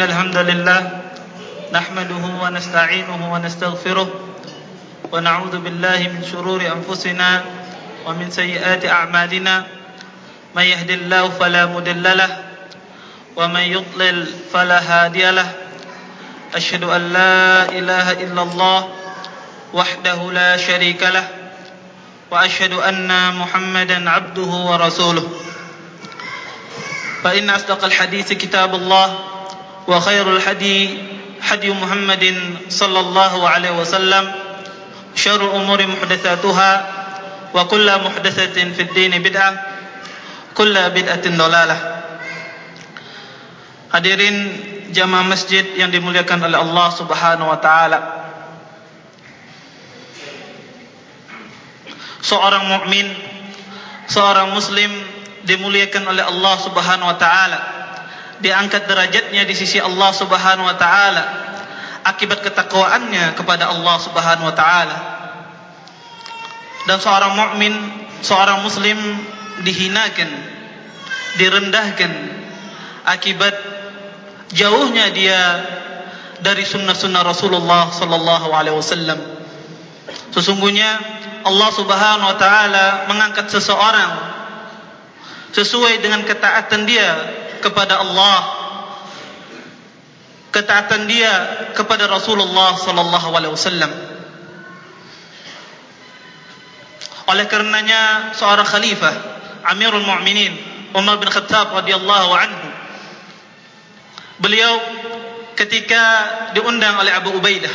إن الحمد لله نحمده ونستعينه ونستغفره ونعوذ بالله من شرور أنفسنا ومن سيئات أعمالنا. من يهد الله فلا مضل له ومن يضلل فلا هادي له. أشهد أن لا إله إلا الله وحده لا شريك له وأشهد أن محمدا عبده ورسوله. فإن أصدق الحديث كتاب الله وخير الحدي حدي محمد صلى الله عليه وسلم شر الأمور محدثاتها وكل محدثة في الدين بدعة كل بدعة ضلالة Hadirin jamaah masjid yang dimuliakan oleh Allah Subhanahu wa taala. Seorang mukmin, seorang muslim dimuliakan oleh Allah Subhanahu wa taala. Diangkat derajatnya di sisi Allah Subhanahu wa taala akibat ketakwaannya kepada Allah Subhanahu wa taala. Dan seorang mukmin, seorang muslim dihinakan, direndahkan akibat jauhnya dia dari sunnah-sunnah Rasulullah sallallahu alaihi wasallam. Sesungguhnya Allah Subhanahu wa taala mengangkat seseorang sesuai dengan ketaatan dia kepada Allah. Ketaatan dia kepada Rasulullah sallallahu alaihi wasallam. Oleh karenanya seorang khalifah Amirul Mukminin Umar bin Khattab radhiyallahu anhu Beliau ketika diundang oleh Abu Ubaidah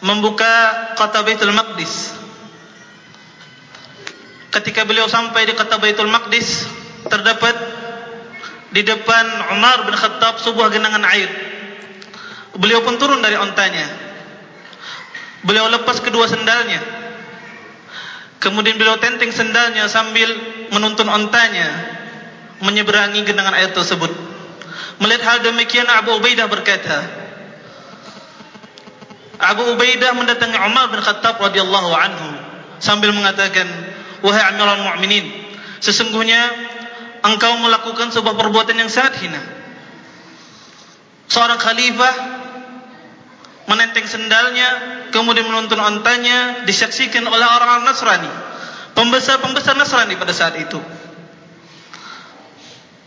membuka kota Baitul Maqdis. Ketika beliau sampai di kota Baitul Maqdis, terdapat di depan Umar bin Khattab sebuah genangan air. Beliau pun turun dari ontanya. Beliau lepas kedua sendalnya. Kemudian beliau tenting sendalnya sambil menuntun ontanya menyeberangi genangan air tersebut. Melihat hal demikian Abu Ubaidah berkata Abu Ubaidah mendatangi Umar bin Khattab radhiyallahu anhu sambil mengatakan wahai Amirul Mukminin sesungguhnya engkau melakukan sebuah perbuatan yang sangat hina seorang khalifah menenteng sendalnya kemudian menuntun ontanya disaksikan oleh orang-orang Nasrani pembesar-pembesar Nasrani pada saat itu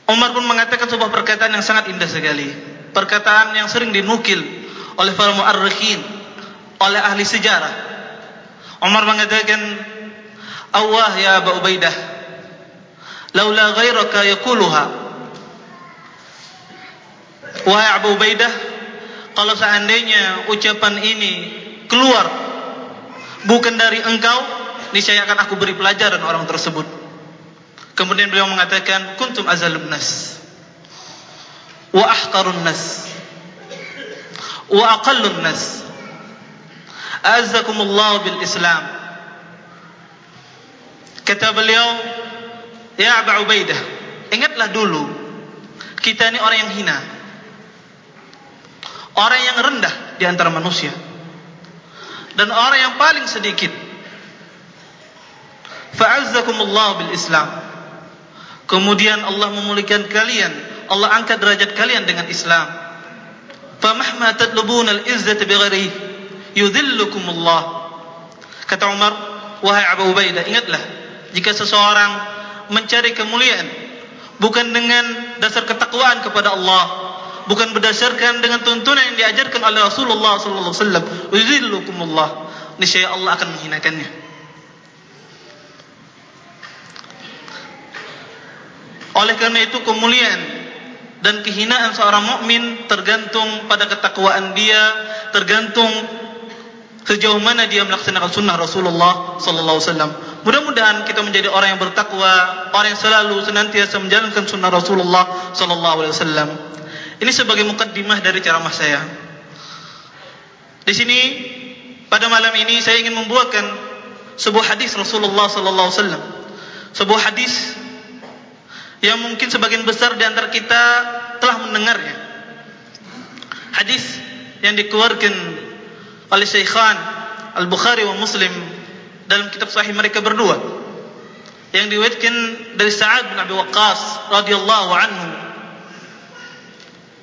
Umar pun mengatakan sebuah perkataan yang sangat indah sekali. Perkataan yang sering dinukil oleh para mu'arrikhin, oleh ahli sejarah. Umar mengatakan, "Allah ya Abu Ubaidah, laula ghairaka yaquluha." Wahai Abu Ubaidah, kalau seandainya ucapan ini keluar bukan dari engkau, niscaya akan aku beri pelajaran orang tersebut. Kemudian beliau mengatakan kuntum azalun nas wa ahqarun nas wa aqallun nas azzakumullah bil islam kata beliau ya Abu Ubaidah ingatlah dulu kita ini orang yang hina. Orang yang rendah di antara manusia. Dan orang yang paling sedikit. Fa'azzakumullah bil islam. Kemudian Allah memulihkan kalian, Allah angkat derajat kalian dengan Islam. Fa mahma tatlubun al-izzata bighairi yudhillukum Allah. Kata Umar, wahai Abu Ubaidah, ingatlah jika seseorang mencari kemuliaan bukan dengan dasar ketakwaan kepada Allah, bukan berdasarkan dengan tuntunan yang diajarkan oleh Rasulullah sallallahu alaihi wasallam, yudhillukum Allah. Niscaya Allah akan menghinakannya. Oleh karena itu kemuliaan dan kehinaan seorang mukmin tergantung pada ketakwaan dia, tergantung sejauh mana dia melaksanakan sunnah Rasulullah sallallahu alaihi wasallam. Mudah-mudahan kita menjadi orang yang bertakwa, orang yang selalu senantiasa menjalankan sunnah Rasulullah sallallahu alaihi wasallam. Ini sebagai mukaddimah dari ceramah saya. Di sini pada malam ini saya ingin membuatkan sebuah hadis Rasulullah sallallahu alaihi wasallam. Sebuah hadis yang mungkin sebagian besar di antara kita telah mendengarnya. Hadis yang dikeluarkan oleh Syekhan Al-Bukhari wa Muslim dalam kitab sahih mereka berdua yang diriwayatkan dari Sa'ad bin Abi Waqqas radhiyallahu anhu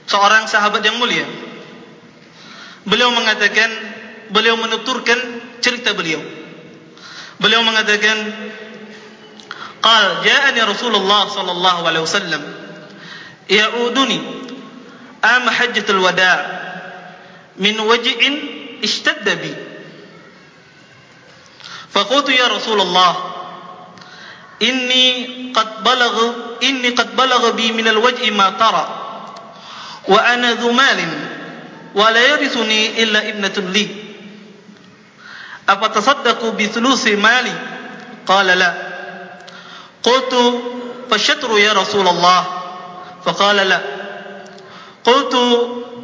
seorang sahabat yang mulia. Beliau mengatakan, beliau menuturkan cerita beliau. Beliau mengatakan, "Qal ja'ani Rasulullah sallallahu alaihi wasallam ya'uduni am hajjatul wada' min waj'in ishtadda bi." فقلت يا رسول الله. إني قد بلغ إني قد بلغ بي من الوجه ما ترى. وأنا ذو مال ولا يرثني إلا ابنة لي. أفتصدق بثلث مالي؟ قال لا. قلت فالشطر يا رسول الله. فقال لا. قلت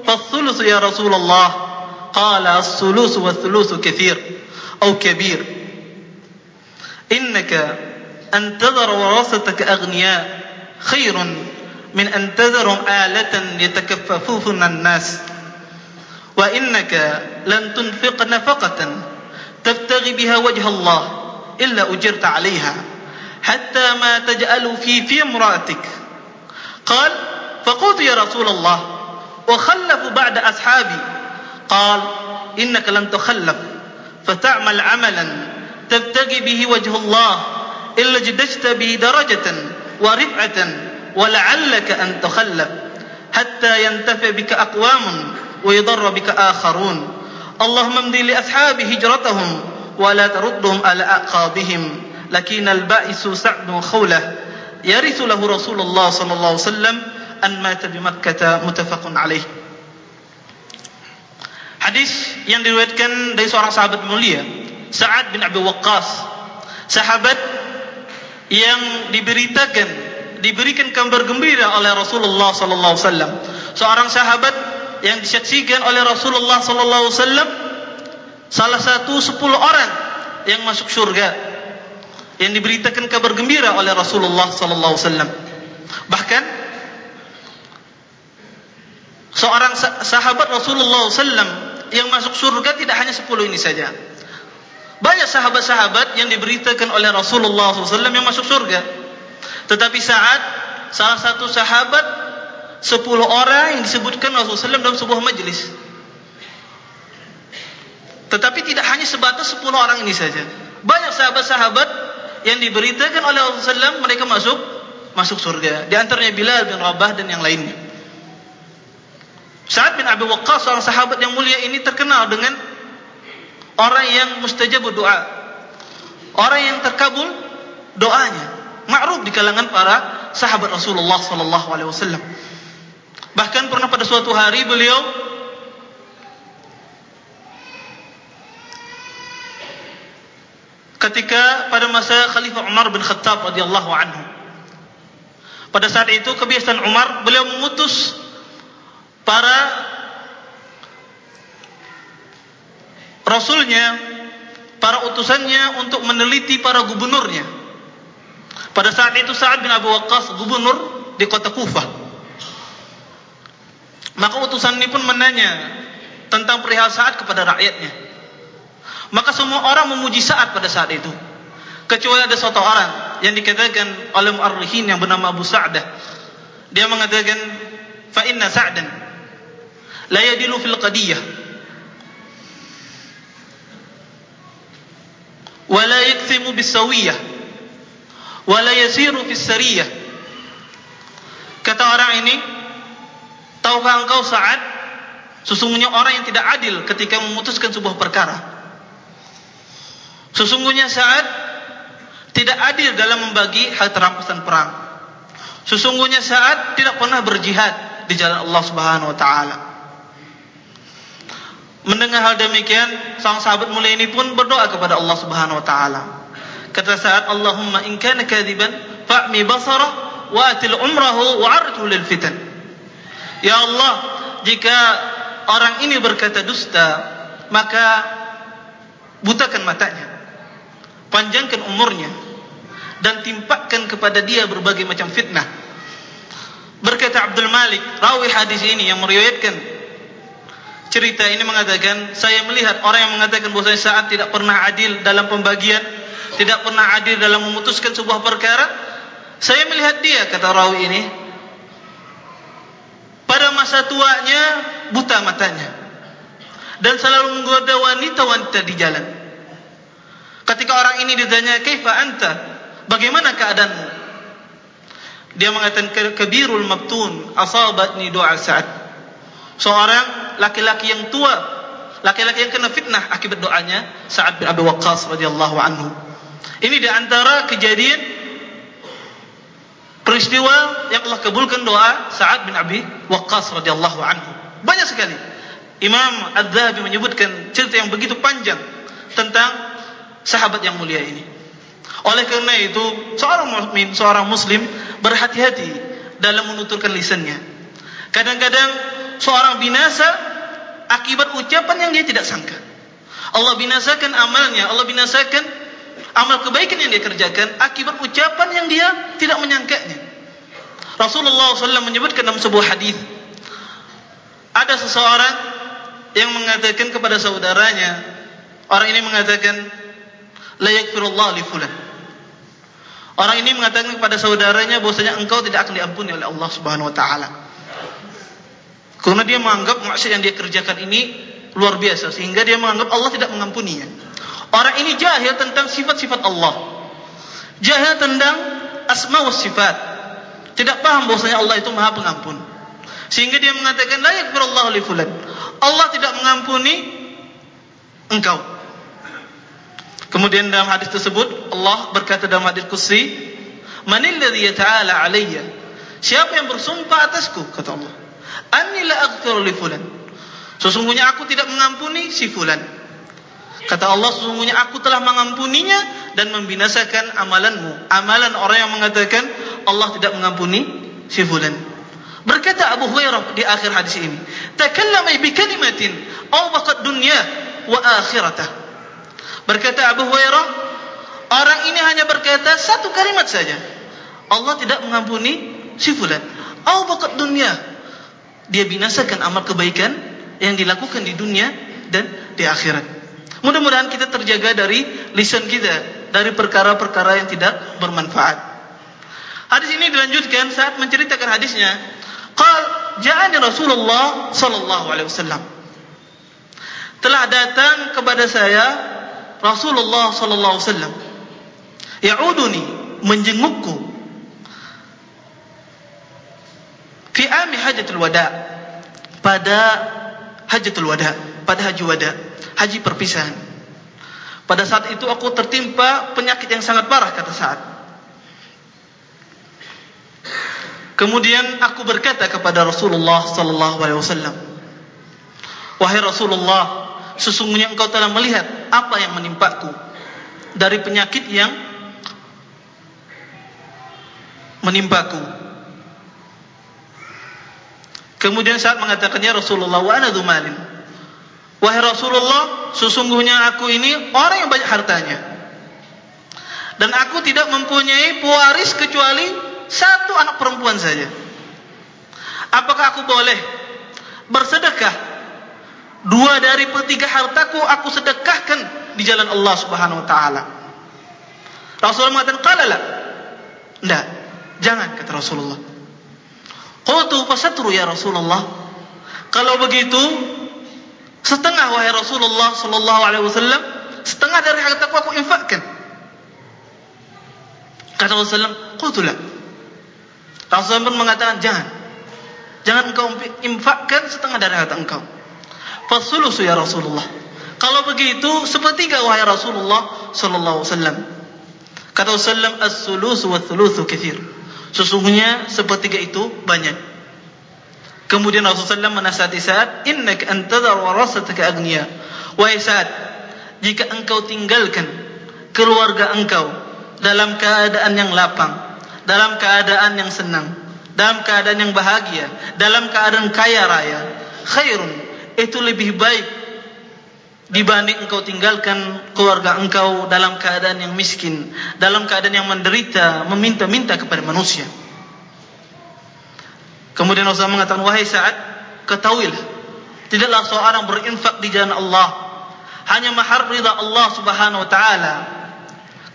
فالثلث يا رسول الله. قال الثلث والثلث كثير أو كبير. إنك أن تذر ورثتك أغنياء. خير من أن تذرهم آلة يتكففون الناس. وإنك لن تنفق نفقة تبتغي بها وجه الله إلا أجرت عليها حتى ما تجعل في في امرأتك. قال فقلت يا رسول الله وخلف بعد أصحابي. قال إنك لن تخلف فتعمل عملا تبتغي به وجه الله إلا جدشت به درجة ورفعة ولعلك أن تخلف حتى ينتفع بك أقوام ويضر بك آخرون. اللهم امضي لأصحاب هجرتهم ولا تردهم على أعقابهم. لكن البائس سعد خوله. يرث له رسول الله صلى الله عليه وسلم أن مات بمكة متفق عليه. Hadis yang diriwayatkan dari seorang sahabat mulia, Sa'ad bin Abi Waqqas, sahabat yang diberitakan diberikan kabar gembira oleh Rasulullah sallallahu alaihi wasallam. Seorang sahabat yang disaksikan oleh Rasulullah sallallahu alaihi wasallam salah satu sepuluh orang yang masuk surga yang diberitakan kabar gembira oleh Rasulullah sallallahu alaihi wasallam. Bahkan seorang sahabat Rasulullah sallam yang masuk surga tidak hanya sepuluh ini saja. Banyak sahabat-sahabat yang diberitakan oleh Rasulullah SAW yang masuk surga. Tetapi saat salah satu sahabat sepuluh orang yang disebutkan Rasulullah SAW dalam sebuah majlis. Tetapi tidak hanya sebatas sepuluh orang ini saja. Banyak sahabat-sahabat yang diberitakan oleh Rasulullah SAW mereka masuk masuk surga. Di antaranya Bilal bin Rabah dan yang lainnya. Sa'ad bin Abi Waqqas seorang sahabat yang mulia ini terkenal dengan orang yang mustajab doa. Orang yang terkabul doanya makruf di kalangan para sahabat Rasulullah sallallahu alaihi wasallam. Bahkan pernah pada suatu hari beliau ketika pada masa Khalifah Umar bin Khattab radhiyallahu anhu. Pada saat itu kebiasaan Umar beliau mengutus para rasulnya para utusannya untuk meneliti para gubernurnya pada saat itu Sa'ad bin Abu Waqqas gubernur di kota Kufah. Maka utusan ini pun menanya tentang perihal Sa'ad kepada rakyatnya. Maka semua orang memuji Sa'ad pada saat itu. Kecuali ada satu orang yang dikatakan oleh mu'arrihin yang bernama Abu Sa'dah. Dia mengatakan, Fa inna Sa'dan la yadilu fil qadiyah. Wa la yakthimu bisawiyah. Wala yasiru sariyah kata orang ini tahukah engkau saat sesungguhnya orang yang tidak adil ketika memutuskan sebuah perkara. Sesungguhnya saat tidak adil dalam membagi hal terampasan perang. Sesungguhnya saat tidak pernah berjihad di jalan Allah Subhanahu wa taala mendengar hal demikian sang sahabat mulia ini pun berdoa kepada Allah Subhanahu wa taala. Kata saat Allahumma in kana kadiban fa'mi basara wa atil umrahu wa arju lil fitan. Ya Allah jika orang ini berkata dusta maka butakan matanya panjangkan umurnya dan timpakan kepada dia berbagai macam fitnah. Berkata Abdul Malik rawi hadis ini yang meriwayatkan cerita ini mengatakan saya melihat orang yang mengatakan bahawa saat tidak pernah adil dalam pembagian tidak pernah adil dalam memutuskan sebuah perkara saya melihat dia kata rawi ini pada masa tuanya buta matanya dan selalu menggoda wanita-wanita di jalan. Ketika orang ini ditanya kaifa anta? Bagaimana keadaanmu? Dia mengatakan kabirul mabtun asabatni doa saat seorang laki-laki yang tua laki-laki yang kena fitnah akibat doanya Sa'ad bin Abi Waqqas radhiyallahu anhu ini di antara kejadian peristiwa yang Allah kabulkan doa Sa'ad bin Abi Waqqas radhiyallahu anhu. Banyak sekali. Imam Adz-Dzahabi menyebutkan cerita yang begitu panjang tentang sahabat yang mulia ini. Oleh kerana itu, seorang mukmin, seorang muslim berhati-hati dalam menuturkan lisannya. Kadang-kadang seorang binasa akibat ucapan yang dia tidak sangka. Allah binasakan amalnya, Allah binasakan amal kebaikan yang dia kerjakan akibat ucapan yang dia tidak menyangkanya. Rasulullah SAW menyebutkan dalam sebuah hadis ada seseorang yang mengatakan kepada saudaranya, orang ini mengatakan, la yakfirullah li fulan. Orang ini mengatakan kepada saudaranya bahwasanya engkau tidak akan diampuni oleh Allah Subhanahu wa taala. Karena dia menganggap maksiat yang dia kerjakan ini luar biasa sehingga dia menganggap Allah tidak mengampuninya. Orang ini jahil tentang sifat-sifat Allah. Jahil tentang asma wa sifat. Tidak paham bahwasanya Allah itu Maha Pengampun. Sehingga dia mengatakan la yakfirullahu li fulan. Allah tidak mengampuni engkau. Kemudian dalam hadis tersebut Allah berkata dalam hadis qudsi, "Manil ladzi yata'ala 'alayya?" Siapa yang bersumpah atasku kata Allah? "Anni la aghfiru li fulan." Sesungguhnya aku tidak mengampuni si fulan. Kata Allah sesungguhnya aku telah mengampuninya dan membinasakan amalanmu. Amalan orang yang mengatakan Allah tidak mengampuni si fulan. Berkata Abu Hurairah di akhir hadis ini, "Takallama bi kalimatin aw dunya wa akhiratah." Berkata Abu Hurairah, orang ini hanya berkata satu kalimat saja. Allah tidak mengampuni si fulan. Aw dunya. Dia binasakan amal kebaikan yang dilakukan di dunia dan di akhirat. Mudah-mudahan kita terjaga dari lisan kita dari perkara-perkara yang tidak bermanfaat. Hadis ini dilanjutkan saat menceritakan hadisnya. Qal ja'ani Rasulullah sallallahu alaihi wasallam. Telah datang kepada saya Rasulullah sallallahu alaihi wasallam. Ya'uduni menjengukku fi ami hajatul wada pada hajatul wada pada haji wada haji perpisahan. Pada saat itu aku tertimpa penyakit yang sangat parah kata saat. Kemudian aku berkata kepada Rasulullah sallallahu alaihi wasallam, "Wahai Rasulullah, sesungguhnya engkau telah melihat apa yang menimpaku dari penyakit yang menimpaku." Kemudian saat mengatakannya Rasulullah wa ana Wahai Rasulullah, sesungguhnya aku ini orang yang banyak hartanya. Dan aku tidak mempunyai pewaris kecuali satu anak perempuan saja. Apakah aku boleh bersedekah? Dua dari tiga hartaku aku sedekahkan di jalan Allah Subhanahu wa taala. Rasulullah mengatakan, "Qala la." Tidak, jangan kata Rasulullah. Qultu fasatru ya Rasulullah. Kalau begitu, Setengah wahai Rasulullah sallallahu alaihi wasallam, setengah dari hartaku aku infakkan. Kata Rasulullah, "Qultu la." Rasulullah pun mengatakan, "Jangan. Jangan engkau infakkan setengah dari harta engkau." Fasulusu ya Rasulullah. Kalau begitu, sepertiga wahai Rasulullah sallallahu alaihi wasallam. Kata Rasulullah, "As-sulusu wa thuluthu katsir." Sesungguhnya sepertiga itu banyak. Kemudian Rasulullah SAW menasihati Sa'ad, "Innaka antadhar warasataka aghniya." Wahai Sa'ad, jika engkau tinggalkan keluarga engkau dalam keadaan yang lapang, dalam keadaan yang senang, dalam keadaan yang bahagia, dalam keadaan kaya raya, khairun, itu lebih baik dibanding engkau tinggalkan keluarga engkau dalam keadaan yang miskin, dalam keadaan yang menderita, meminta-minta kepada manusia. Kemudian Rasulullah mengatakan, wahai Sa'ad, ketahuilah, tidaklah seorang berinfak di jalan Allah, hanya mahar rida Allah subhanahu wa ta'ala,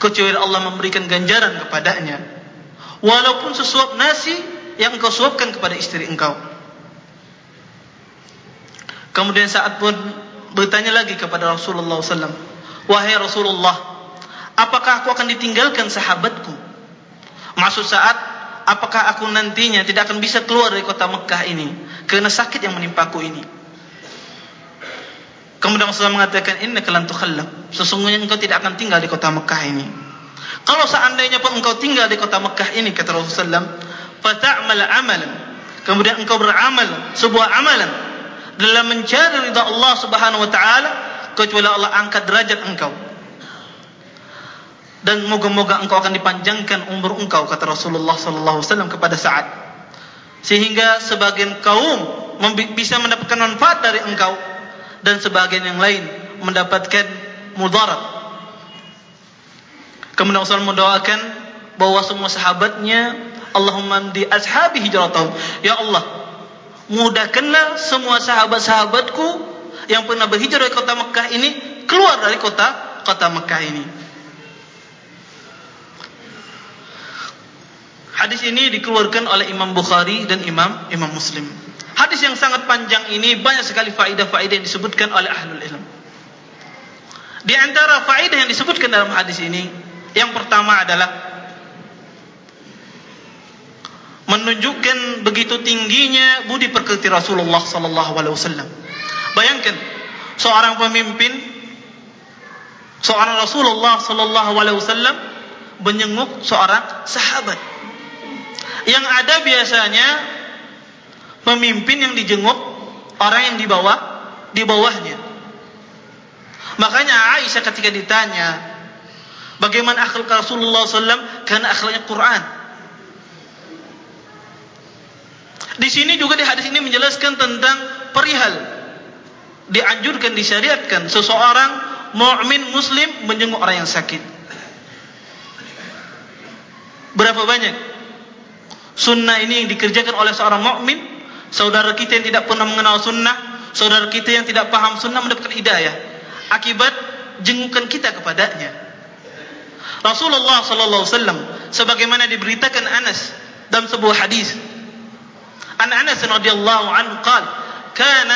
kecuali Allah memberikan ganjaran kepadanya, walaupun sesuap nasi yang engkau suapkan kepada istri engkau. Kemudian saat pun bertanya lagi kepada Rasulullah SAW. Wahai Rasulullah, apakah aku akan ditinggalkan sahabatku? Maksud saat, apakah aku nantinya tidak akan bisa keluar dari kota Mekah ini? Kerana sakit yang menimpaku ini. Kemudian Rasulullah mengatakan, Inna kalantu khallab. Sesungguhnya engkau tidak akan tinggal di kota Mekah ini. Kalau seandainya pun engkau tinggal di kota Mekah ini, kata Rasulullah SAW, Fata'amal amalan. Kemudian engkau beramal sebuah amalan dalam mencari ridha Allah Subhanahu wa taala kecuali Allah angkat derajat engkau. Dan moga-moga engkau akan dipanjangkan umur engkau kata Rasulullah sallallahu wasallam kepada Sa'ad. Sehingga sebagian kaum bisa mendapatkan manfaat dari engkau dan sebagian yang lain mendapatkan mudarat. Kemudian Rasulullah mendoakan bahwa semua sahabatnya Allahumma di ashabi hijratahum. Ya Allah, mudahkanlah semua sahabat-sahabatku yang pernah berhijrah dari kota Mekah ini keluar dari kota kota Mekah ini. Hadis ini dikeluarkan oleh Imam Bukhari dan Imam Imam Muslim. Hadis yang sangat panjang ini banyak sekali faedah-faedah yang disebutkan oleh ahlul ilm. Di antara faedah yang disebutkan dalam hadis ini, yang pertama adalah menunjukkan begitu tingginya budi pekerti Rasulullah sallallahu alaihi wasallam. Bayangkan seorang pemimpin seorang Rasulullah sallallahu alaihi wasallam menyenguk seorang sahabat. Yang ada biasanya pemimpin yang dijenguk orang yang di bawah di bawahnya. Makanya Aisyah ketika ditanya bagaimana akhlak Rasulullah sallallahu alaihi wasallam karena akhlaknya Quran. Di sini juga di hadis ini menjelaskan tentang perihal dianjurkan disyariatkan seseorang mukmin muslim menjenguk orang yang sakit. Berapa banyak sunnah ini yang dikerjakan oleh seorang mukmin, saudara kita yang tidak pernah mengenal sunnah, saudara kita yang tidak paham sunnah mendapatkan hidayah akibat jengukan kita kepadanya. Rasulullah sallallahu alaihi wasallam sebagaimana diberitakan Anas dalam sebuah hadis عن أنس رضي الله عنه قال كان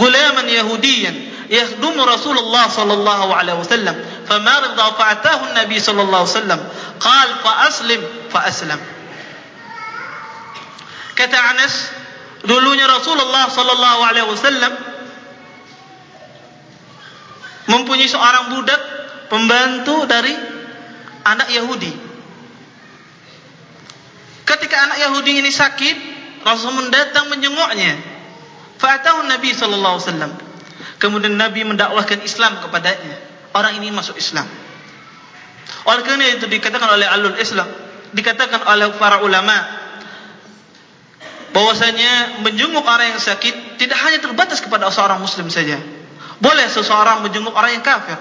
غلاما يهوديا يخدم رسول الله صلى الله عليه وسلم فمرض فأتاه النبي صلى الله عليه وسلم قال فأسلم فأسلم kata Anas dulunya Rasulullah sallallahu alaihi wasallam mempunyai seorang budak pembantu dari anak Yahudi ketika anak Yahudi ini sakit Rasul mendatang menjenguknya. Fa'atahu Nabi sallallahu alaihi wasallam. Kemudian Nabi mendakwahkan Islam kepadanya. Orang ini masuk Islam. Oleh kerana itu dikatakan oleh alul Islam, dikatakan oleh para ulama bahwasanya menjenguk orang yang sakit tidak hanya terbatas kepada seorang muslim saja. Boleh seseorang menjenguk orang yang kafir.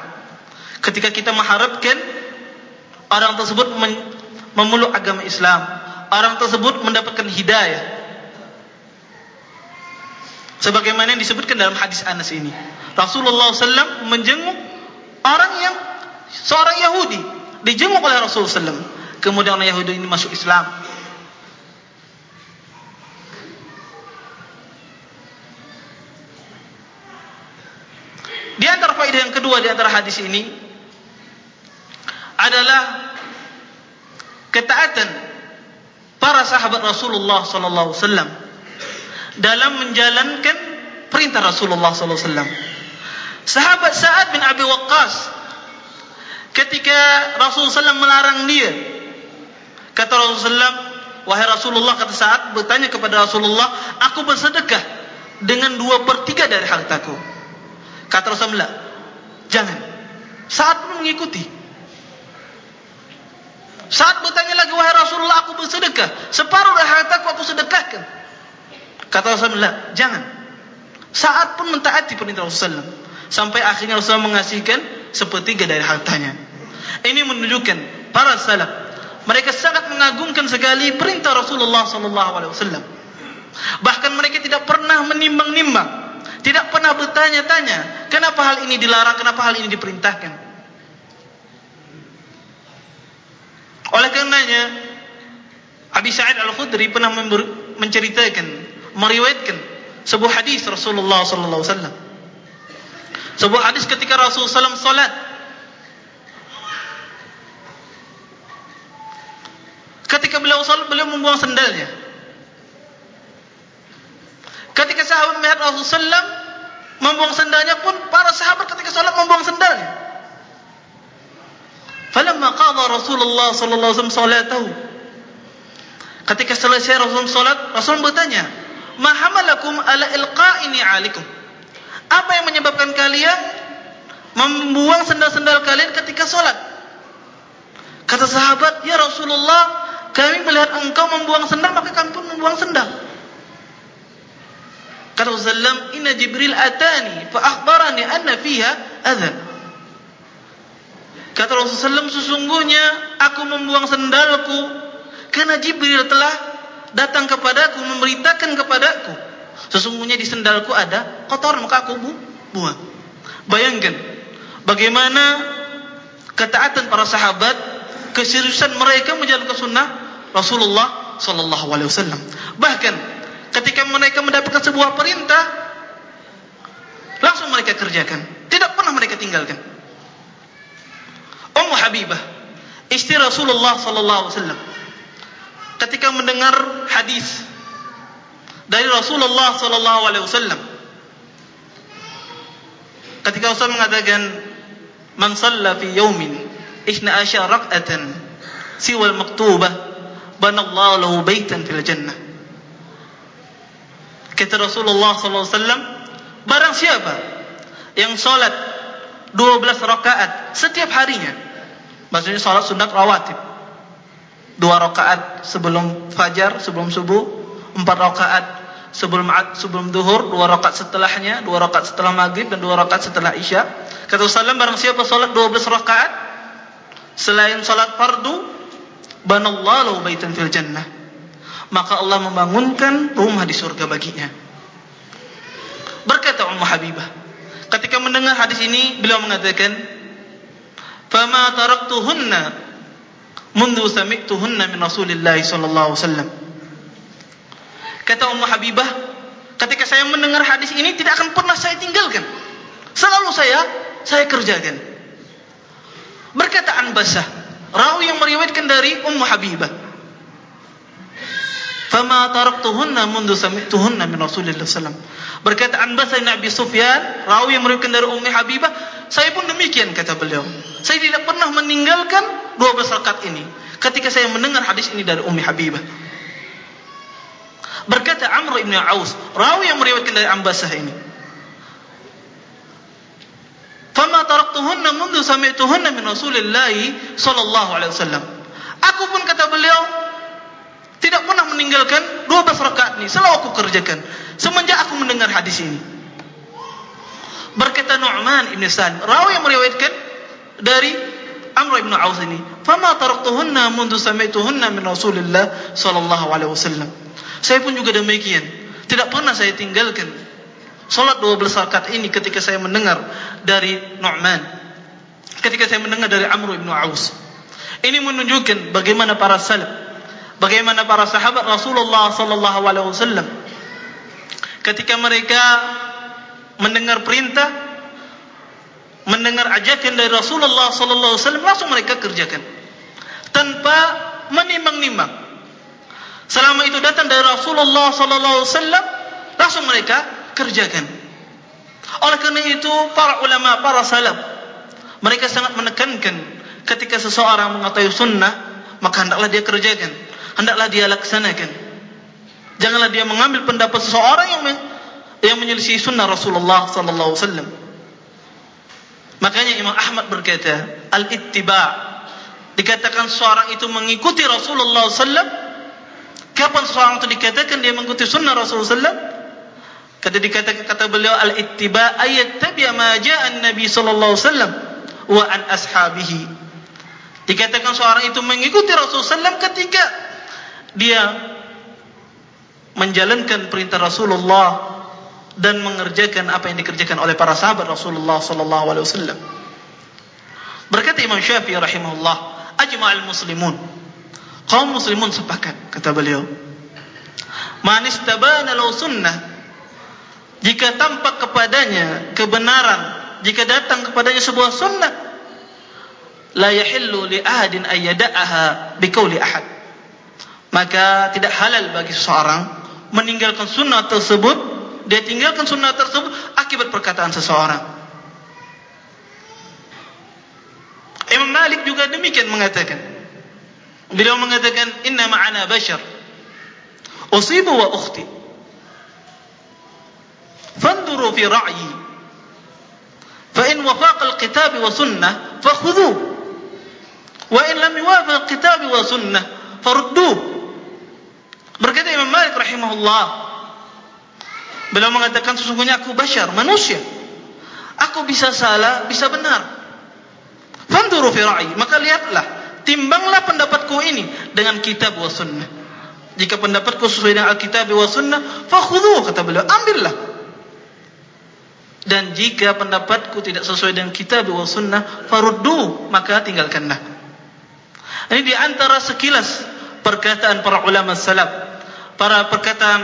Ketika kita mengharapkan orang tersebut memeluk agama Islam, orang tersebut mendapatkan hidayah, sebagaimana yang disebutkan dalam hadis Anas ini. Rasulullah SAW menjenguk orang yang seorang Yahudi dijenguk oleh Rasulullah SAW kemudian orang Yahudi ini masuk Islam. Di antara faedah yang kedua di antara hadis ini adalah ketaatan para sahabat Rasulullah sallallahu alaihi wasallam dalam menjalankan perintah Rasulullah wasallam. Sahabat Sa'ad bin Abi Waqqas ketika Rasulullah SAW melarang dia kata Rasulullah wahai Rasulullah kata Sa'ad bertanya kepada Rasulullah aku bersedekah dengan dua per tiga dari hartaku. Kata Rasulullah jangan. Sa'ad pun mengikuti. Saat bertanya lagi wahai Rasulullah aku bersedekah. Separuh dari hartaku aku sedekahkan Kata Rasulullah, jangan. Saat pun mentaati perintah Rasulullah. Sampai akhirnya Rasulullah mengasihkan sepertiga dari hartanya. Ini menunjukkan para salaf. Mereka sangat mengagungkan sekali perintah Rasulullah sallallahu alaihi wasallam. Bahkan mereka tidak pernah menimbang-nimbang, tidak pernah bertanya-tanya, kenapa hal ini dilarang, kenapa hal ini diperintahkan. Oleh karenanya, Abi Sa'id Al-Khudri pernah menceritakan meriwayatkan sebuah hadis Rasulullah sallallahu alaihi wasallam. Sebuah hadis ketika Rasulullah sallallahu salat. Ketika beliau salat beliau membuang sendalnya. Ketika sahabat melihat Rasulullah sallallahu membuang sendalnya pun para sahabat ketika salat membuang sendalnya. Falamma qada Rasulullah sallallahu alaihi wasallam salatahu. Ketika selesai Rasulullah salat, Rasul bertanya, ma hamalakum ala ilqa'ini 'alikum apa yang menyebabkan kalian membuang sendal-sendal kalian ketika salat kata sahabat ya Rasulullah kami melihat engkau membuang sendal maka kami pun membuang sendal. Kata Rasulullah inna Jibril atani fa akhbarani anna fiha adhan. Kata Rasulullah sesungguhnya aku membuang sendalku karena Jibril telah datang kepadaku memberitakan kepadaku sesungguhnya di sendalku ada kotor maka aku bu. Buang bayangkan bagaimana ketaatan para sahabat keseriusan mereka menjalankan sunnah Rasulullah sallallahu alaihi wasallam. Bahkan ketika mereka mendapatkan sebuah perintah langsung mereka kerjakan. Tidak pernah mereka tinggalkan. Ummu Habibah istri Rasulullah sallallahu alaihi wasallam ketika mendengar hadis dari Rasulullah sallallahu alaihi wasallam. Ketika Rasul mengatakan man shalla fi yawmin ihna asya rak'atan siwa al-maktubah banallahu lahu baitan fil jannah. Kata Rasulullah sallallahu alaihi wasallam barang siapa yang salat 12 rakaat setiap harinya maksudnya salat sunat rawatib dua rakaat sebelum fajar, sebelum subuh, empat rakaat sebelum sebelum duhur, dua rakaat setelahnya, dua rakaat setelah maghrib dan dua rakaat setelah isya. Kata Rasulullah barang siapa salat 12 rakaat selain salat fardu, banallahu lahu baitan fil jannah. Maka Allah membangunkan rumah di surga baginya. Berkata Ummu Habibah, ketika mendengar hadis ini beliau mengatakan, "Fama taraktuhunna mundu sami'tuhunna min Rasulillah sallallahu alaihi wasallam. Kata Ummu Habibah, ketika saya mendengar hadis ini tidak akan pernah saya tinggalkan. Selalu saya saya kerjakan. Berkata Anbasah, rawi yang meriwayatkan dari Ummu Habibah. Fama taraktuhunna mundu sami'tuhunna min Rasulillah sallam. Berkata Anbasah bin Abi Sufyan, rawi yang meriwayatkan dari Ummu Habibah, saya pun demikian kata beliau. Saya tidak pernah meninggalkan 12 rakaat ini ketika saya mendengar hadis ini dari Ummi Habibah berkata Amr ibn Aus rawi yang meriwayatkan dari Ambasah ini fama taraktuhunna mundu sami'tuhunna min Rasulillah sallallahu alaihi wasallam aku pun kata beliau tidak pernah meninggalkan 12 rakaat ini selalu aku kerjakan semenjak aku mendengar hadis ini berkata Nu'man ibn Salim rawi yang meriwayatkan dari Amr ibn Auf ini, "Fama taraktuhunna mundu sami'tuhunna min Rasulillah sallallahu alaihi wasallam." Saya pun juga demikian. Tidak pernah saya tinggalkan salat 12 rakaat ini ketika saya mendengar dari Nu'man. Ketika saya mendengar dari Amr ibn Aus. Ini menunjukkan bagaimana para salaf, bagaimana para sahabat Rasulullah sallallahu alaihi wasallam ketika mereka mendengar perintah mendengar ajakan dari Rasulullah sallallahu alaihi wasallam langsung mereka kerjakan tanpa menimbang-nimbang. Selama itu datang dari Rasulullah sallallahu alaihi wasallam langsung mereka kerjakan. Oleh kerana itu para ulama para salaf mereka sangat menekankan ketika seseorang mengetahui sunnah maka hendaklah dia kerjakan hendaklah dia laksanakan. Janganlah dia mengambil pendapat seseorang yang yang menyelisih sunnah Rasulullah sallallahu wasallam. Makanya Imam Ahmad berkata, al-ittiba' dikatakan seorang itu mengikuti Rasulullah sallallahu Kapan seorang itu dikatakan dia mengikuti sunnah Rasulullah sallallahu Kata dikatakan kata beliau al-ittiba' ayat tabi'a ma ja'a an-nabi sallallahu wasallam wa an ashabihi. Dikatakan seorang itu mengikuti Rasulullah sallallahu ketika dia menjalankan perintah Rasulullah dan mengerjakan apa yang dikerjakan oleh para sahabat Rasulullah sallallahu alaihi wasallam. Berkata Imam Syafi'i rahimahullah, ajma'al muslimun. Kaum muslimun sepakat kata beliau. Man istabana law sunnah jika tampak kepadanya kebenaran jika datang kepadanya sebuah sunnah la yahillu li ahadin ayyada'aha biqauli ahad maka tidak halal bagi seseorang meninggalkan sunnah tersebut. Dia tinggalkan sunnah tersebut akibat perkataan seseorang. Imam Malik juga demikian mengatakan. Beliau mengatakan inna ma'ana bashar. Usibu wa ukhti. Fanduru fi ra'yi. Fa in wafaqa al-kitab wa sunnah fakhudhu wa in lam yuwafiq al-kitab wa sunnah farudduh Berkata Imam Malik rahimahullah Beliau mengatakan sesungguhnya aku bashar, manusia. Aku bisa salah, bisa benar. Fanduru fira'i Maka lihatlah, timbanglah pendapatku ini Dengan kitab wa sunnah. Jika pendapatku sesuai dengan Alkitab wa sunnah Fakhudu, kata beliau, ambillah. Dan jika pendapatku tidak sesuai dengan kitab wa sunnah Faruddu, maka tinggalkanlah. Ini di antara sekilas perkataan para ulama salaf para perkataan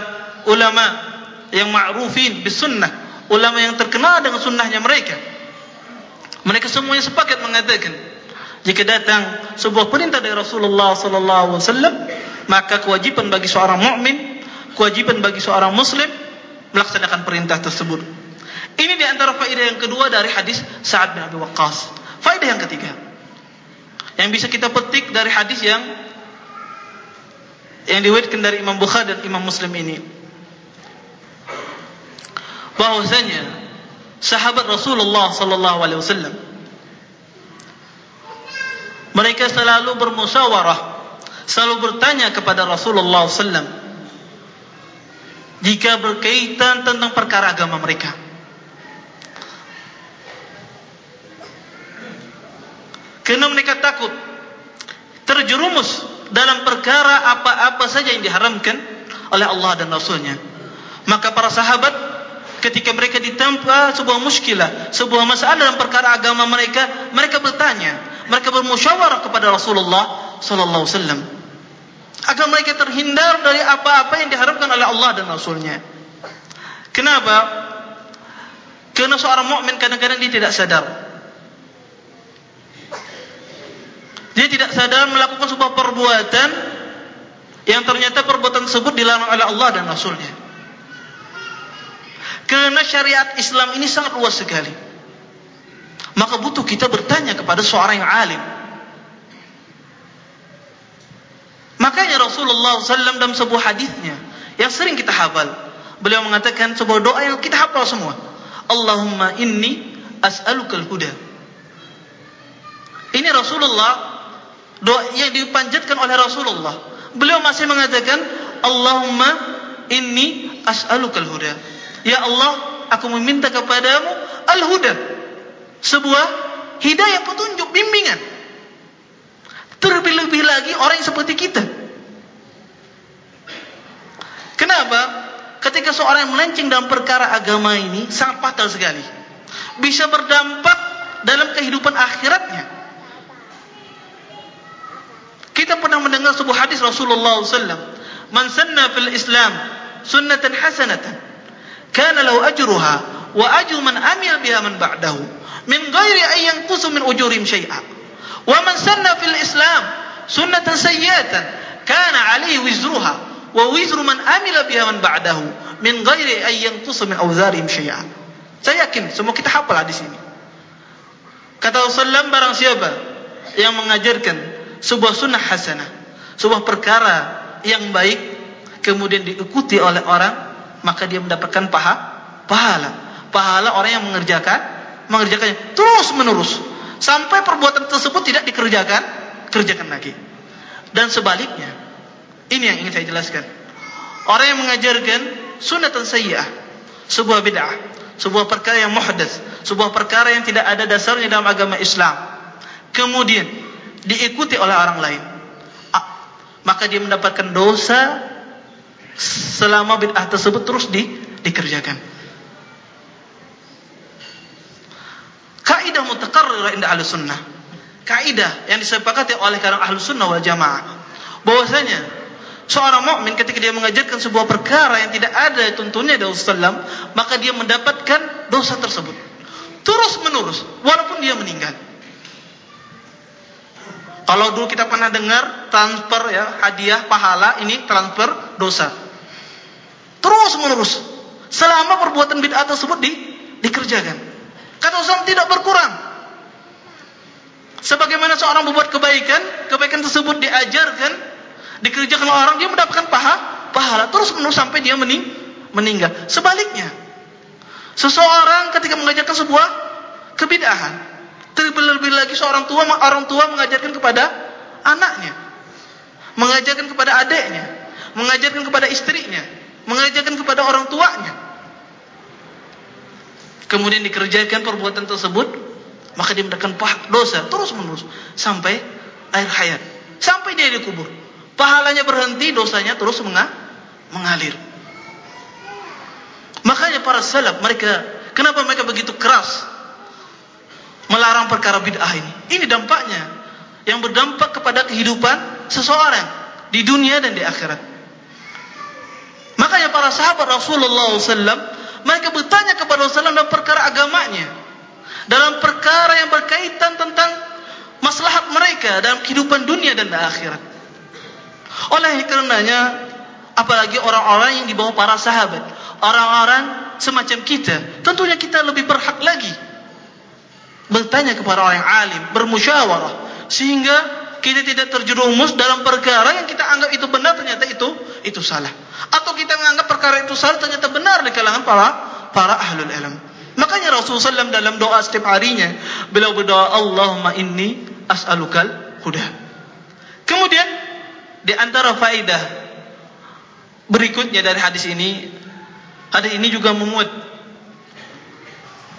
ulama yang ma'rufin bis sunnah ulama yang terkenal dengan sunnahnya mereka. Mereka semuanya sepakat mengatakan jika datang sebuah perintah dari Rasulullah sallallahu alaihi wasallam maka kewajiban bagi seorang mukmin kewajiban bagi seorang muslim melaksanakan perintah tersebut. Ini di antara faedah yang kedua dari hadis Sa'ad bin Abi Waqqas. Faedah yang ketiga yang bisa kita petik dari hadis yang yang diriwayatkan dari Imam Bukhari dan Imam Muslim ini. Bahwasanya sahabat Rasulullah sallallahu alaihi wasallam mereka selalu bermusyawarah selalu bertanya kepada Rasulullah sallam jika berkaitan tentang perkara agama mereka. Kerana mereka takut terjerumus dalam perkara apa-apa saja yang diharamkan oleh Allah dan Rasulnya. Maka para sahabat ketika mereka ditempa sebuah muskilah, sebuah masalah dalam perkara agama mereka, mereka bertanya, mereka bermusyawarah kepada Rasulullah sallallahu alaihi wasallam agar mereka terhindar dari apa-apa yang diharamkan oleh Allah dan Rasulnya. Kenapa? Karena seorang mukmin kadang-kadang dia tidak sadar Dia tidak sadar melakukan sebuah perbuatan yang ternyata perbuatan tersebut dilarang oleh Allah dan Rasulnya. Karena syariat Islam ini sangat luas sekali. Maka butuh kita bertanya kepada seorang yang alim. Makanya Rasulullah SAW dalam sebuah hadisnya yang sering kita hafal. Beliau mengatakan sebuah doa yang kita hafal semua. Allahumma inni as'alukal huda. Ini Rasulullah doa yang dipanjatkan oleh Rasulullah. Beliau masih mengatakan, Allahumma inni as'alukal huda. Ya Allah, aku meminta kepadamu al-huda. Sebuah hidayah petunjuk, bimbingan. Terlebih-lebih lagi orang yang seperti kita. Kenapa? Ketika seorang yang melenceng dalam perkara agama ini, sangat fatal sekali. Bisa berdampak dalam kehidupan akhiratnya. Kita pernah mendengar sebuah hadis Rasulullah SAW. Man sanna fil Islam sunnatan hasanatan. Kana lau ajruha wa ajru man amil biha man ba'dahu. Min ghairi ayyan kusu min ujurim syai'a. Wa man sanna fil Islam sunnatan sayyatan. Kana alaihi wizruha wa wizru man amila biha man ba'dahu. Min ghairi ayyan kusu min awzarim syai'a. Saya yakin semua kita hafal hadis ini. Kata Rasulullah barang siapa yang mengajarkan sebuah sunnah hasanah sebuah perkara yang baik kemudian diikuti oleh orang maka dia mendapatkan paha pahala. Pahala orang yang mengerjakan mengerjakannya terus menerus. Sampai perbuatan tersebut tidak dikerjakan kerjakan lagi. Dan sebaliknya ini yang ingin saya jelaskan. Orang yang mengajarkan sunnatan sayyi'ah sebuah bid'ah sebuah perkara yang muhdas sebuah perkara yang tidak ada dasarnya dalam agama Islam kemudian diikuti oleh orang lain. Maka dia mendapatkan dosa selama bid'ah tersebut terus di, dikerjakan. Kaidah mutakarrir inda ahli sunnah. Kaidah yang disepakati oleh kalangan ahli sunnah wal jamaah. Bahwasanya seorang mukmin ketika dia mengajarkan sebuah perkara yang tidak ada tuntunnya dari Rasulullah maka dia mendapatkan dosa tersebut. Terus menerus walaupun dia meninggal kalau dulu kita pernah dengar transfer ya hadiah pahala ini transfer dosa. Terus menerus. Selama perbuatan bid'ah tersebut di, dikerjakan. Kata Rasulullah tidak berkurang. Sebagaimana seorang membuat kebaikan kebaikan tersebut diajarkan dikerjakan oleh orang dia mendapatkan paha, pahala. Terus menerus sampai dia mening, meninggal. Sebaliknya, seseorang ketika mengajarkan sebuah kebidahan, terlebih-lebih lagi seorang tua orang tua mengajarkan kepada anaknya, mengajarkan kepada adiknya, mengajarkan kepada istrinya, mengajarkan kepada orang tuanya. Kemudian dikerjakan perbuatan tersebut, maka dia mendapatkan dosa terus menerus sampai akhir hayat, sampai dia dikubur. Pahalanya berhenti, dosanya terus mengalir. Makanya para salaf mereka, kenapa mereka begitu keras melarang perkara bid'ah ini? Ini dampaknya yang berdampak kepada kehidupan seseorang di dunia dan di akhirat. Makanya para sahabat Rasulullah SAW mereka bertanya kepada Rasulullah dalam perkara agamanya, dalam perkara yang berkaitan tentang maslahat mereka dalam kehidupan dunia dan di akhirat. Oleh karenanya apalagi orang-orang yang di bawah para sahabat, orang-orang semacam kita, tentunya kita lebih berhak lagi bertanya kepada orang yang alim, bermusyawarah sehingga kita tidak terjerumus dalam perkara yang kita anggap itu benar ternyata itu itu salah. Atau kita menganggap perkara itu salah ternyata benar di kalangan para para ahlul ilm. Makanya Rasulullah SAW dalam doa setiap harinya beliau berdoa Allahumma inni as'alukal huda. Kemudian di antara faedah berikutnya dari hadis ini, hadis ini juga memuat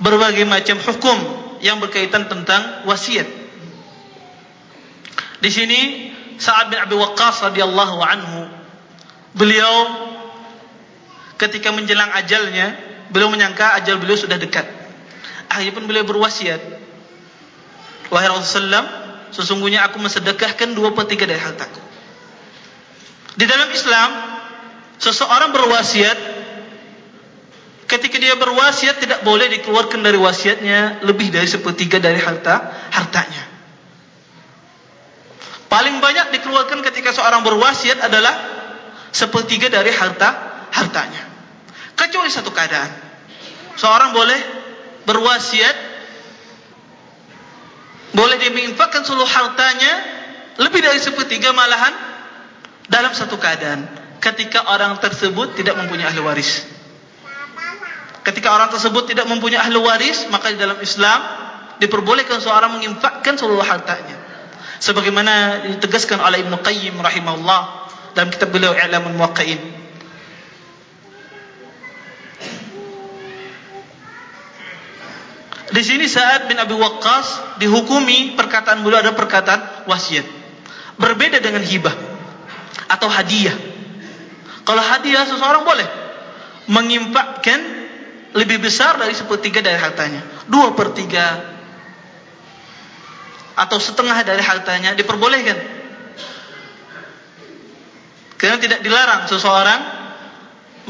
berbagai macam hukum yang berkaitan tentang wasiat. Di sini Sa'ad bin Abi Waqqas radhiyallahu anhu beliau ketika menjelang ajalnya, beliau menyangka ajal beliau sudah dekat. Akhirnya pun beliau berwasiat, "Wahai Rasulullah, sesungguhnya aku mensedekahkan dua per tiga dari hartaku." Di dalam Islam, seseorang berwasiat ketika dia berwasiat tidak boleh dikeluarkan dari wasiatnya lebih dari sepertiga dari harta hartanya. Paling banyak dikeluarkan ketika seorang berwasiat adalah sepertiga dari harta hartanya. Kecuali satu keadaan. Seorang boleh berwasiat boleh dia menginfakkan seluruh hartanya lebih dari sepertiga malahan dalam satu keadaan ketika orang tersebut tidak mempunyai ahli waris ketika orang tersebut tidak mempunyai ahli waris maka di dalam Islam diperbolehkan seorang menginfakkan seluruh hartanya. Sebagaimana ditegaskan oleh Ibn Qayyim rahimahullah dalam kitab beliau I'lamul Muwaqqa'in di sini saat bin Abi Waqqas dihukumi perkataan beliau ada perkataan wasiat. Berbeda dengan hibah atau hadiah. Kalau hadiah seseorang boleh mengimpakkan lebih besar dari sepertiga dari hartanya, dua per tiga atau setengah dari hartanya diperbolehkan. Karena tidak dilarang seseorang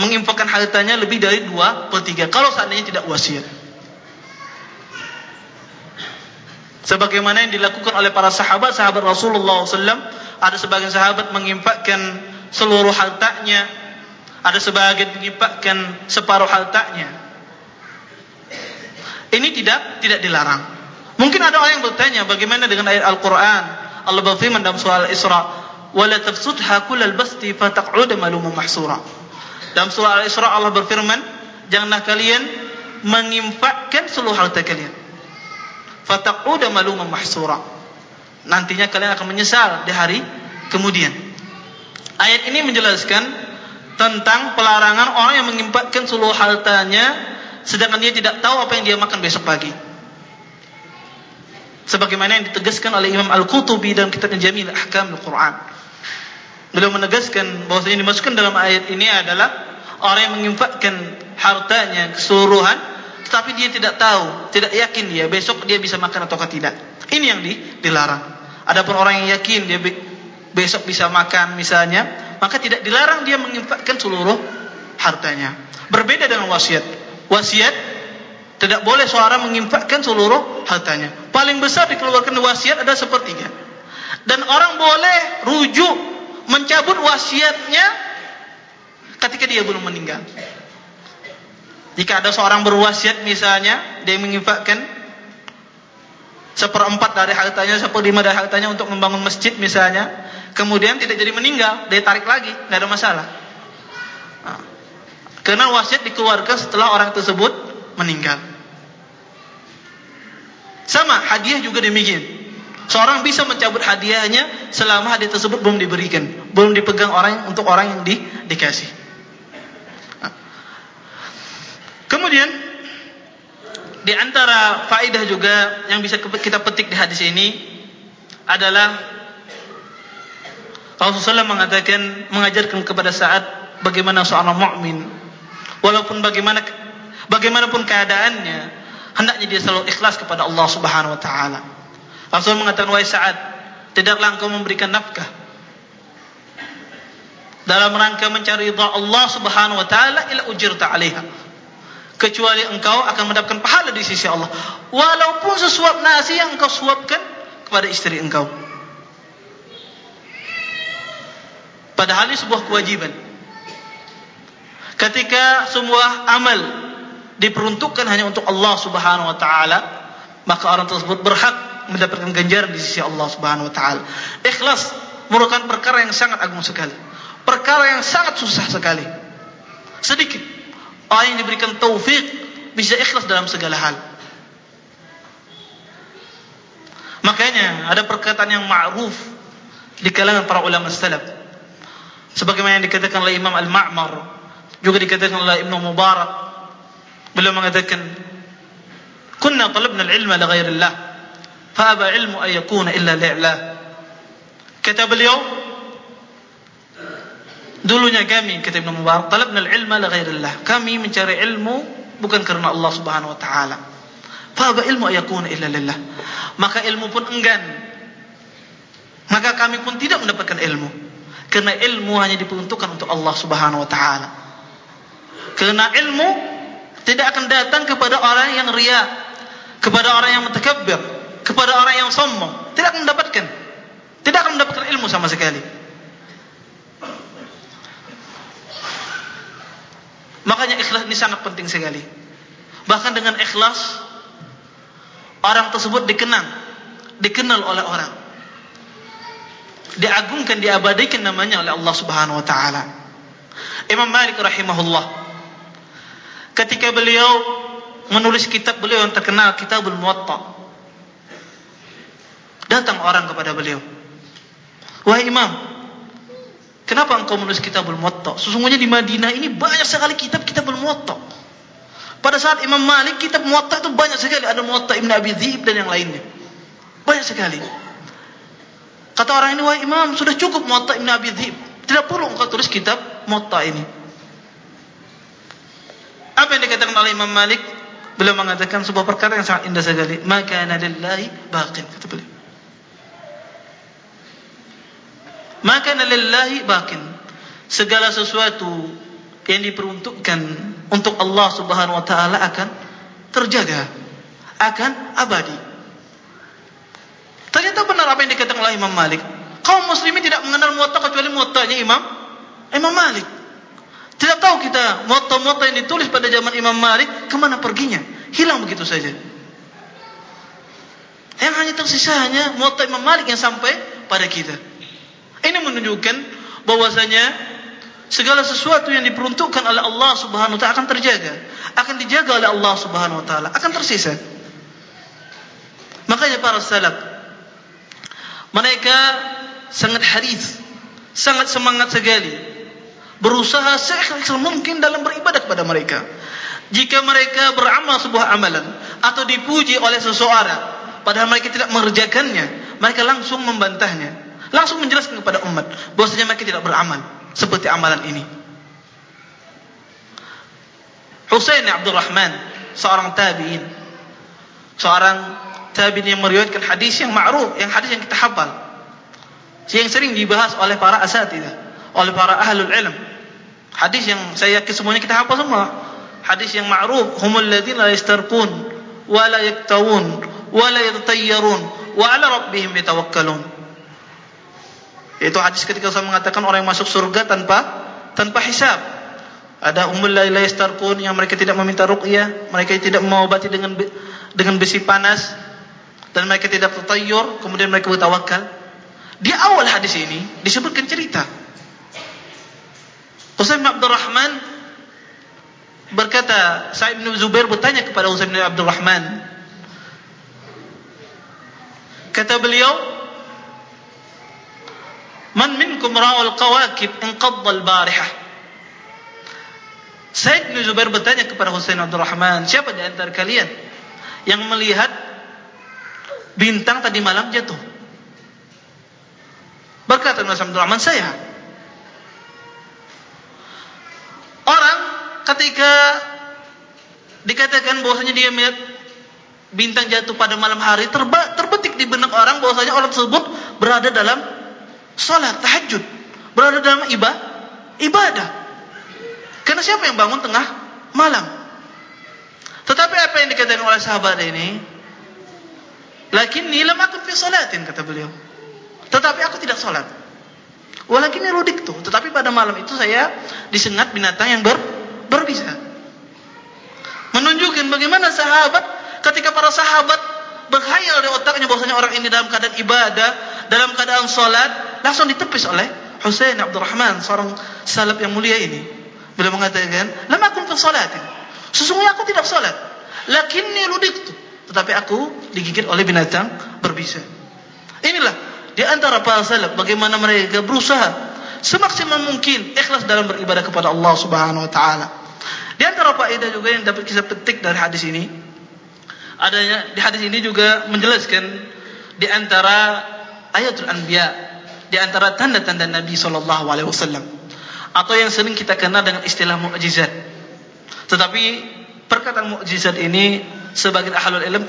mengimpakkan hartanya lebih dari dua per tiga. Kalau seandainya tidak wasiat. Sebagaimana yang dilakukan oleh para sahabat, sahabat Rasulullah SAW ada sebagian sahabat mengimpakkan seluruh hartanya ada sebagian mengimpakkan separuh hartanya ini tidak tidak dilarang. Mungkin ada orang yang bertanya bagaimana dengan ayat Al-Quran? Allah berfirman dalam surah Al-Isra wala tafsudha kullal basti fataq'ud maluman mahsura. Dalam surah Al-Isra Allah berfirman janganlah kalian mengimpakkan seluruh harta kalian. Fataq'ud maluman mahsura. Nantinya kalian akan menyesal di hari kemudian. Ayat ini menjelaskan tentang pelarangan orang yang mengimpakkan seluruh hartanya sedangkan dia tidak tahu apa yang dia makan besok pagi. Sebagaimana yang ditegaskan oleh Imam Al-Qutubi dalam kitabnya Jamil Ahkam Al-Quran. Beliau menegaskan bahawa yang dimasukkan dalam ayat ini adalah orang yang mengimpakkan hartanya keseluruhan tetapi dia tidak tahu, tidak yakin dia besok dia bisa makan atau tidak. Ini yang dilarang. Adapun orang yang yakin dia besok bisa makan misalnya maka tidak dilarang dia menginfakkan seluruh hartanya. Berbeda dengan wasiat. Wasiat tidak boleh seorang menginfakkan seluruh hartanya. Paling besar dikeluarkan wasiat ada sepertiga. Dan orang boleh rujuk mencabut wasiatnya ketika dia belum meninggal. Jika ada seorang berwasiat misalnya dia menginfakkan seperempat dari hartanya, seperlima dari hartanya untuk membangun masjid misalnya, kemudian tidak jadi meninggal, dia tarik lagi, tidak ada masalah. Karena wasiat dikeluarkan setelah orang tersebut meninggal. Sama hadiah juga demikian. Seorang bisa mencabut hadiahnya selama hadiah tersebut belum diberikan, belum dipegang orang untuk orang yang di, dikasih. Kemudian di antara faedah juga yang bisa kita petik di hadis ini adalah Rasulullah mengatakan mengajarkan kepada saat bagaimana seorang mukmin walaupun bagaimana bagaimanapun keadaannya hendaknya dia selalu ikhlas kepada Allah Subhanahu wa taala. Rasul mengatakan wahai saat tidaklah engkau memberikan nafkah dalam rangka mencari ridha Allah Subhanahu wa taala ila ujirta 'alaiha. Kecuali engkau akan mendapatkan pahala di sisi Allah. Walaupun sesuap nasi yang engkau suapkan kepada istri engkau. Padahal ini sebuah kewajiban ketika semua amal diperuntukkan hanya untuk Allah subhanahu wa ta'ala maka orang tersebut berhak mendapatkan ganjaran di sisi Allah subhanahu wa ta'ala ikhlas merupakan perkara yang sangat agung sekali perkara yang sangat susah sekali sedikit Orang yang diberikan taufik bisa ikhlas dalam segala hal. Makanya ada perkataan yang ma'ruf di kalangan para ulama salaf. Sebagaimana yang dikatakan oleh Imam Al-Ma'mar, juga dikatakan oleh Ibn Mubarak. Beliau mengatakan, "Kunna talabna al-ilma li ghairi Allah, fa aba ilmu an yakuna illa li'lah." Kata beliau, Dulunya kami kata Ibn Mubarak talabna al-ilma li ghairillah. Kami mencari ilmu bukan karena Allah Subhanahu wa taala. Fa ba ilmu ayakuna illa lillah. Maka ilmu pun enggan. Maka kami pun tidak mendapatkan ilmu. Karena ilmu hanya diperuntukkan untuk Allah Subhanahu wa taala. Karena ilmu tidak akan datang kepada orang yang riya, kepada orang yang mutakabbir, kepada orang yang sombong. Tidak akan mendapatkan. Tidak akan mendapatkan ilmu sama sekali. Makanya ikhlas ini sangat penting sekali. Bahkan dengan ikhlas orang tersebut dikenang, dikenal oleh orang. Diagungkan, diabadikan namanya oleh Allah Subhanahu wa taala. Imam Malik rahimahullah ketika beliau menulis kitab beliau yang terkenal Kitabul Muwatta. Datang orang kepada beliau. Wahai Imam, Kenapa engkau menulis kitabul muwatta? Sesungguhnya di Madinah ini banyak sekali kitab kitabul muwatta. Pada saat Imam Malik kitab muwatta itu banyak sekali ada muwatta Ibn Abi Dhib dan yang lainnya. Banyak sekali. Kata orang ini, wahai Imam, sudah cukup muwatta Ibn Abi Dhib. Tidak perlu engkau tulis kitab muwatta ini. Apa yang dikatakan oleh Imam Malik? Beliau mengatakan sebuah perkara yang sangat indah sekali. Maka nadillahi baqin. Kata beliau. maka lillahi bakin segala sesuatu yang diperuntukkan untuk Allah Subhanahu wa taala akan terjaga akan abadi ternyata benar apa yang dikatakan oleh Imam Malik kaum muslimin tidak mengenal muwatta kecuali muwattanya Imam Imam Malik tidak tahu kita muwatta-muwatta yang ditulis pada zaman Imam Malik kemana perginya? Hilang begitu saja. Yang hanya tersisa hanya muwatta Imam Malik yang sampai pada kita. Ini menunjukkan bahwasanya segala sesuatu yang diperuntukkan oleh Allah Subhanahu wa taala akan terjaga, akan dijaga oleh Allah Subhanahu wa taala, akan tersisa. Makanya para salaf mereka sangat haris, sangat semangat sekali berusaha seikhlas mungkin dalam beribadah kepada mereka. Jika mereka beramal sebuah amalan atau dipuji oleh seseorang padahal mereka tidak mengerjakannya, mereka langsung membantahnya langsung menjelaskan kepada umat bahwasanya mereka tidak beramal seperti amalan ini. Husain Abdul Rahman, seorang tabi'in. Seorang tabi'in yang meriwayatkan hadis yang ma'ruf, yang hadis yang kita hafal. Yang sering dibahas oleh para asatidzah. oleh para ahlul ilm. Hadis yang saya yakin semuanya kita hafal semua. Hadis yang ma'ruf, humul ladzina la yastarqun wa la yaktawun wa la yatayyarun wa 'ala rabbihim yatawakkalun. Itu hadis ketika Rasul mengatakan orang yang masuk surga tanpa tanpa hisab. Ada umul la yastarqun yang mereka tidak meminta ruqyah, mereka tidak mengobati dengan dengan besi panas dan mereka tidak tatayyur, kemudian mereka bertawakal. Di awal hadis ini disebutkan cerita Usaim bin Abdul Rahman berkata, Sa'id bin Zubair bertanya kepada Usaim bin Abdul Rahman. Kata beliau, Man minkum ra'ul qawakib al-barihah. Sa'id bin Zubair bertanya kepada Husain Abdul Rahman, siapa di antara kalian yang melihat bintang tadi malam jatuh? Berkata Nabi Abdul Rahman, saya. Ketika dikatakan bahwasanya dia melihat bintang jatuh pada malam hari terba, terbetik di benak orang bahwasanya orang tersebut berada dalam salat tahajud, berada dalam ibadah, ibadah. Karena siapa yang bangun tengah malam? Tetapi apa yang dikatakan oleh sahabat ini? Lakinni lam akun fi salatin kata beliau. Tetapi aku tidak salat. Walakin erudik tuh. Tetapi pada malam itu saya disengat binatang yang ber, berbisa. Menunjukkan bagaimana sahabat ketika para sahabat berkhayal di otaknya bahwasanya orang ini dalam keadaan ibadah, dalam keadaan solat, langsung ditepis oleh Husain Abdul Rahman, seorang salaf yang mulia ini. Beliau mengatakan, "Lam akun fi salatin." Sesungguhnya aku tidak salat. Lakinni ludiktu. Tetapi aku digigit oleh binatang berbisa. Inilah di antara para salaf bagaimana mereka berusaha semaksimal mungkin ikhlas dalam beribadah kepada Allah Subhanahu wa taala. Di antara faedah juga yang dapat kita petik dari hadis ini adanya di hadis ini juga menjelaskan di antara ayatul anbiya di antara tanda-tanda Nabi sallallahu alaihi wasallam atau yang sering kita kenal dengan istilah mukjizat. Tetapi perkataan mukjizat ini sebagian ahlul ilm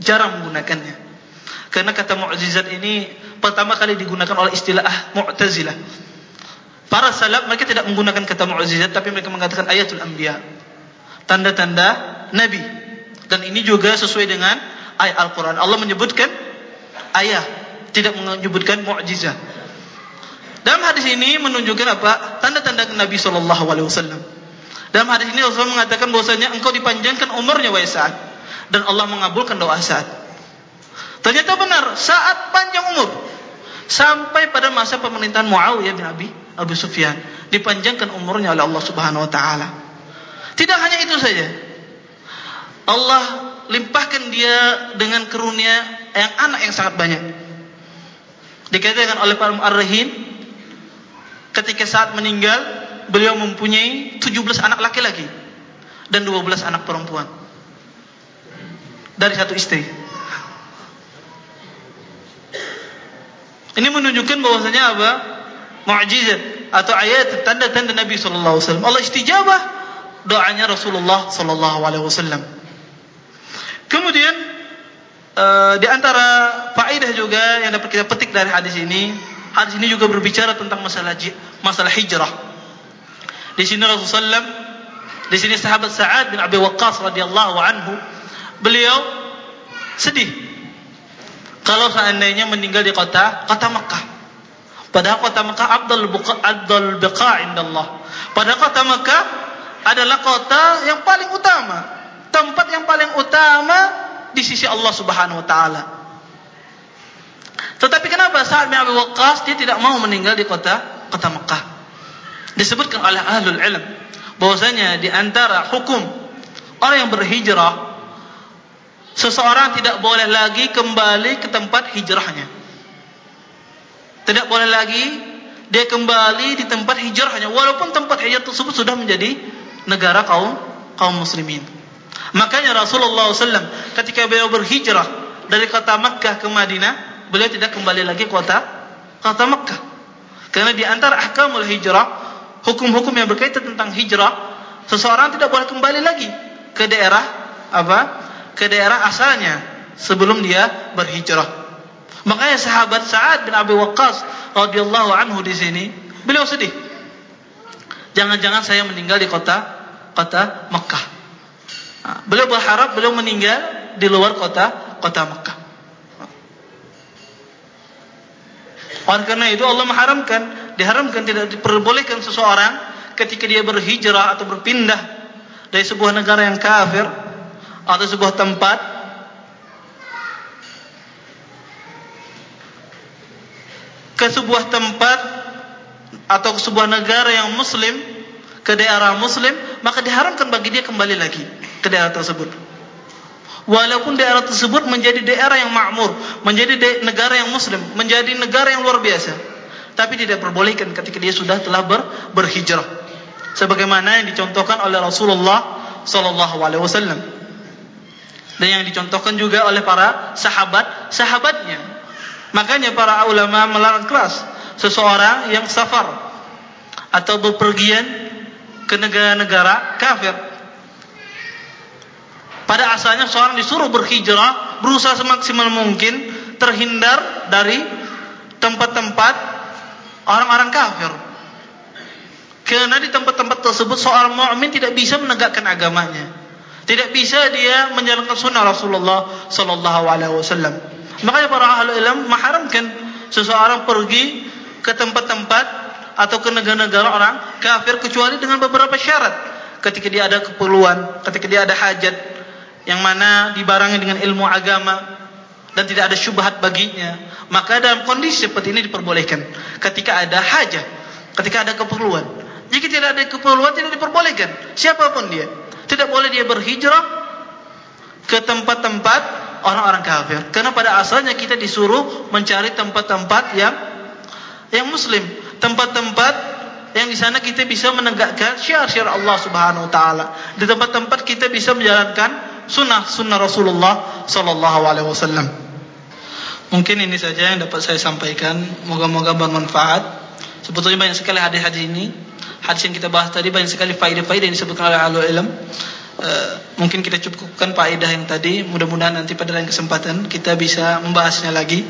jarang menggunakannya. Karena kata mukjizat ini pertama kali digunakan oleh istilah Mu'tazilah. Para salaf mereka tidak menggunakan kata mukjizat tapi mereka mengatakan ayatul anbiya. Tanda-tanda nabi. Dan ini juga sesuai dengan ayat Al-Qur'an. Allah menyebutkan ayat tidak menyebutkan mukjizat. Dalam hadis ini menunjukkan apa? Tanda-tanda Nabi sallallahu alaihi wasallam. Dalam hadis ini Rasulullah mengatakan bahwasanya engkau dipanjangkan umurnya wahai Sa'ad dan Allah mengabulkan doa Sa'ad. Ternyata benar saat panjang umur sampai pada masa pemerintahan Muawiyah bin Abi Abu Sufyan dipanjangkan umurnya oleh Allah Subhanahu wa taala. Tidak hanya itu saja. Allah limpahkan dia dengan karunia yang anak yang sangat banyak. Dikatakan oleh para muarrihin ketika saat meninggal beliau mempunyai 17 anak laki-laki dan 12 anak perempuan dari satu istri. Ini menunjukkan bahwasanya apa? Mukjizat atau ayat tanda-tanda Nabi sallallahu alaihi wasallam. Allah istijabah doanya Rasulullah sallallahu alaihi wasallam. Kemudian uh, di antara faedah juga yang dapat kita petik dari hadis ini, hadis ini juga berbicara tentang masalah masalah hijrah. Di sini Rasulullah sallam, di sini sahabat Sa'ad bin Abi Waqqas radhiyallahu anhu, beliau sedih kalau seandainya meninggal di kota kota Mekah. Padahal kota Mekah Abdul Abdul Baqa indallah. Padahal kota Mekah adalah kota yang paling utama, tempat yang paling utama di sisi Allah Subhanahu wa taala. Tetapi kenapa saat bin Abi Waqqas dia tidak mau meninggal di kota kota Mekah? Disebutkan oleh ahlul ilm bahwasanya di antara hukum orang yang berhijrah seseorang tidak boleh lagi kembali ke tempat hijrahnya. Tidak boleh lagi dia kembali di tempat hijrahnya walaupun tempat hijrah tersebut sudah menjadi negara kaum kaum muslimin. Makanya Rasulullah SAW ketika beliau berhijrah dari kota Makkah ke Madinah, beliau tidak kembali lagi kota kota Makkah. Karena di antara ahkamul hijrah, hukum-hukum yang berkaitan tentang hijrah, seseorang tidak boleh kembali lagi ke daerah apa? ke daerah asalnya sebelum dia berhijrah. Makanya sahabat Sa'ad bin Abi Waqqas radhiyallahu anhu di sini Beliau sedih. Jangan-jangan saya meninggal di kota kota Mekah. Nah, beliau berharap beliau meninggal di luar kota kota Mekah. Oleh karena itu Allah mengharamkan, diharamkan tidak diperbolehkan seseorang ketika dia berhijrah atau berpindah dari sebuah negara yang kafir atau sebuah tempat ke sebuah tempat atau ke sebuah negara yang muslim ke daerah muslim maka diharamkan bagi dia kembali lagi ke daerah tersebut. Walaupun daerah tersebut menjadi daerah yang makmur menjadi negara yang muslim menjadi negara yang luar biasa tapi tidak perbolehkan ketika dia sudah telah ber, berhijrah. Sebagaimana yang dicontohkan oleh Rasulullah sallallahu alaihi wasallam. Dan yang dicontohkan juga oleh para sahabat sahabatnya makanya para ulama melarang keras seseorang yang safar atau bepergian ke negara-negara kafir. Pada asalnya seorang disuruh berhijrah, berusaha semaksimal mungkin terhindar dari tempat-tempat orang-orang kafir. Karena di tempat-tempat tersebut seorang mukmin tidak bisa menegakkan agamanya. Tidak bisa dia menjalankan sunnah Rasulullah sallallahu alaihi wasallam. Makanya para ahli ilmu mengharamkan seseorang pergi ke tempat-tempat atau ke negara-negara orang kafir kecuali dengan beberapa syarat. Ketika dia ada keperluan ketika dia ada hajat yang mana dibarengi dengan ilmu agama dan tidak ada syubhat baginya maka dalam kondisi seperti ini diperbolehkan. Ketika ada hajat ketika ada keperluan. Jika tidak ada keperluan tidak diperbolehkan. Siapapun dia. Tidak boleh dia berhijrah ke tempat-tempat orang-orang kafir. Karena pada asalnya kita disuruh mencari tempat-tempat yang yang muslim. Tempat-tempat yang di sana kita bisa menegakkan syiar-syiar Allah Subhanahu wa taala. Di tempat-tempat kita bisa menjalankan sunnah-sunnah Rasulullah sallallahu alaihi wasallam. Mungkin ini saja yang dapat saya sampaikan. Moga-moga bermanfaat. Sebetulnya banyak sekali hadis-hadis ini. Hadis yang kita bahas tadi banyak sekali faedah-faedah yang disebutkan oleh ilmu uh, mungkin kita cukupkan faedah yang tadi. Mudah-mudahan nanti pada lain kesempatan kita bisa membahasnya lagi